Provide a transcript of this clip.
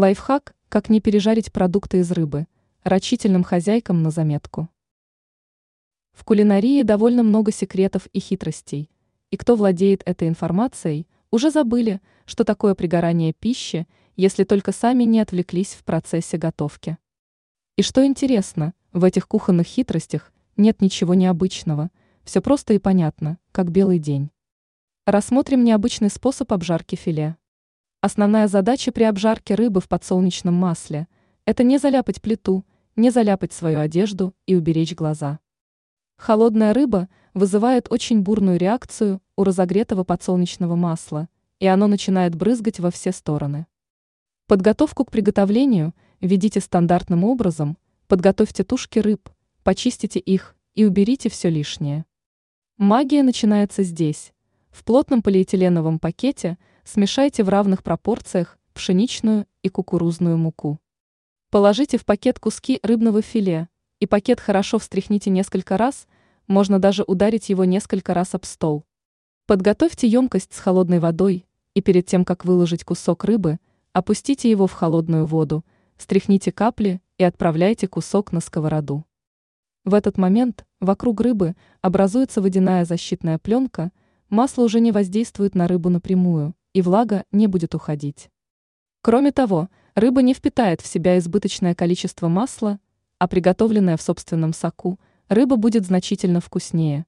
Лайфхак, как не пережарить продукты из рыбы, рачительным хозяйкам на заметку. В кулинарии довольно много секретов и хитростей, и кто владеет этой информацией, уже забыли, что такое пригорание пищи, если только сами не отвлеклись в процессе готовки. И что интересно, в этих кухонных хитростях нет ничего необычного, все просто и понятно, как белый день. Рассмотрим необычный способ обжарки филе. Основная задача при обжарке рыбы в подсолнечном масле – это не заляпать плиту, не заляпать свою одежду и уберечь глаза. Холодная рыба вызывает очень бурную реакцию у разогретого подсолнечного масла, и оно начинает брызгать во все стороны. Подготовку к приготовлению ведите стандартным образом, подготовьте тушки рыб, почистите их и уберите все лишнее. Магия начинается здесь. В плотном полиэтиленовом пакете – Смешайте в равных пропорциях пшеничную и кукурузную муку. Положите в пакет куски рыбного филе, и пакет хорошо встряхните несколько раз, можно даже ударить его несколько раз об стол. Подготовьте емкость с холодной водой, и перед тем, как выложить кусок рыбы, опустите его в холодную воду, стряхните капли и отправляйте кусок на сковороду. В этот момент вокруг рыбы образуется водяная защитная пленка, масло уже не воздействует на рыбу напрямую, и влага не будет уходить. Кроме того, рыба не впитает в себя избыточное количество масла, а приготовленная в собственном соку, рыба будет значительно вкуснее.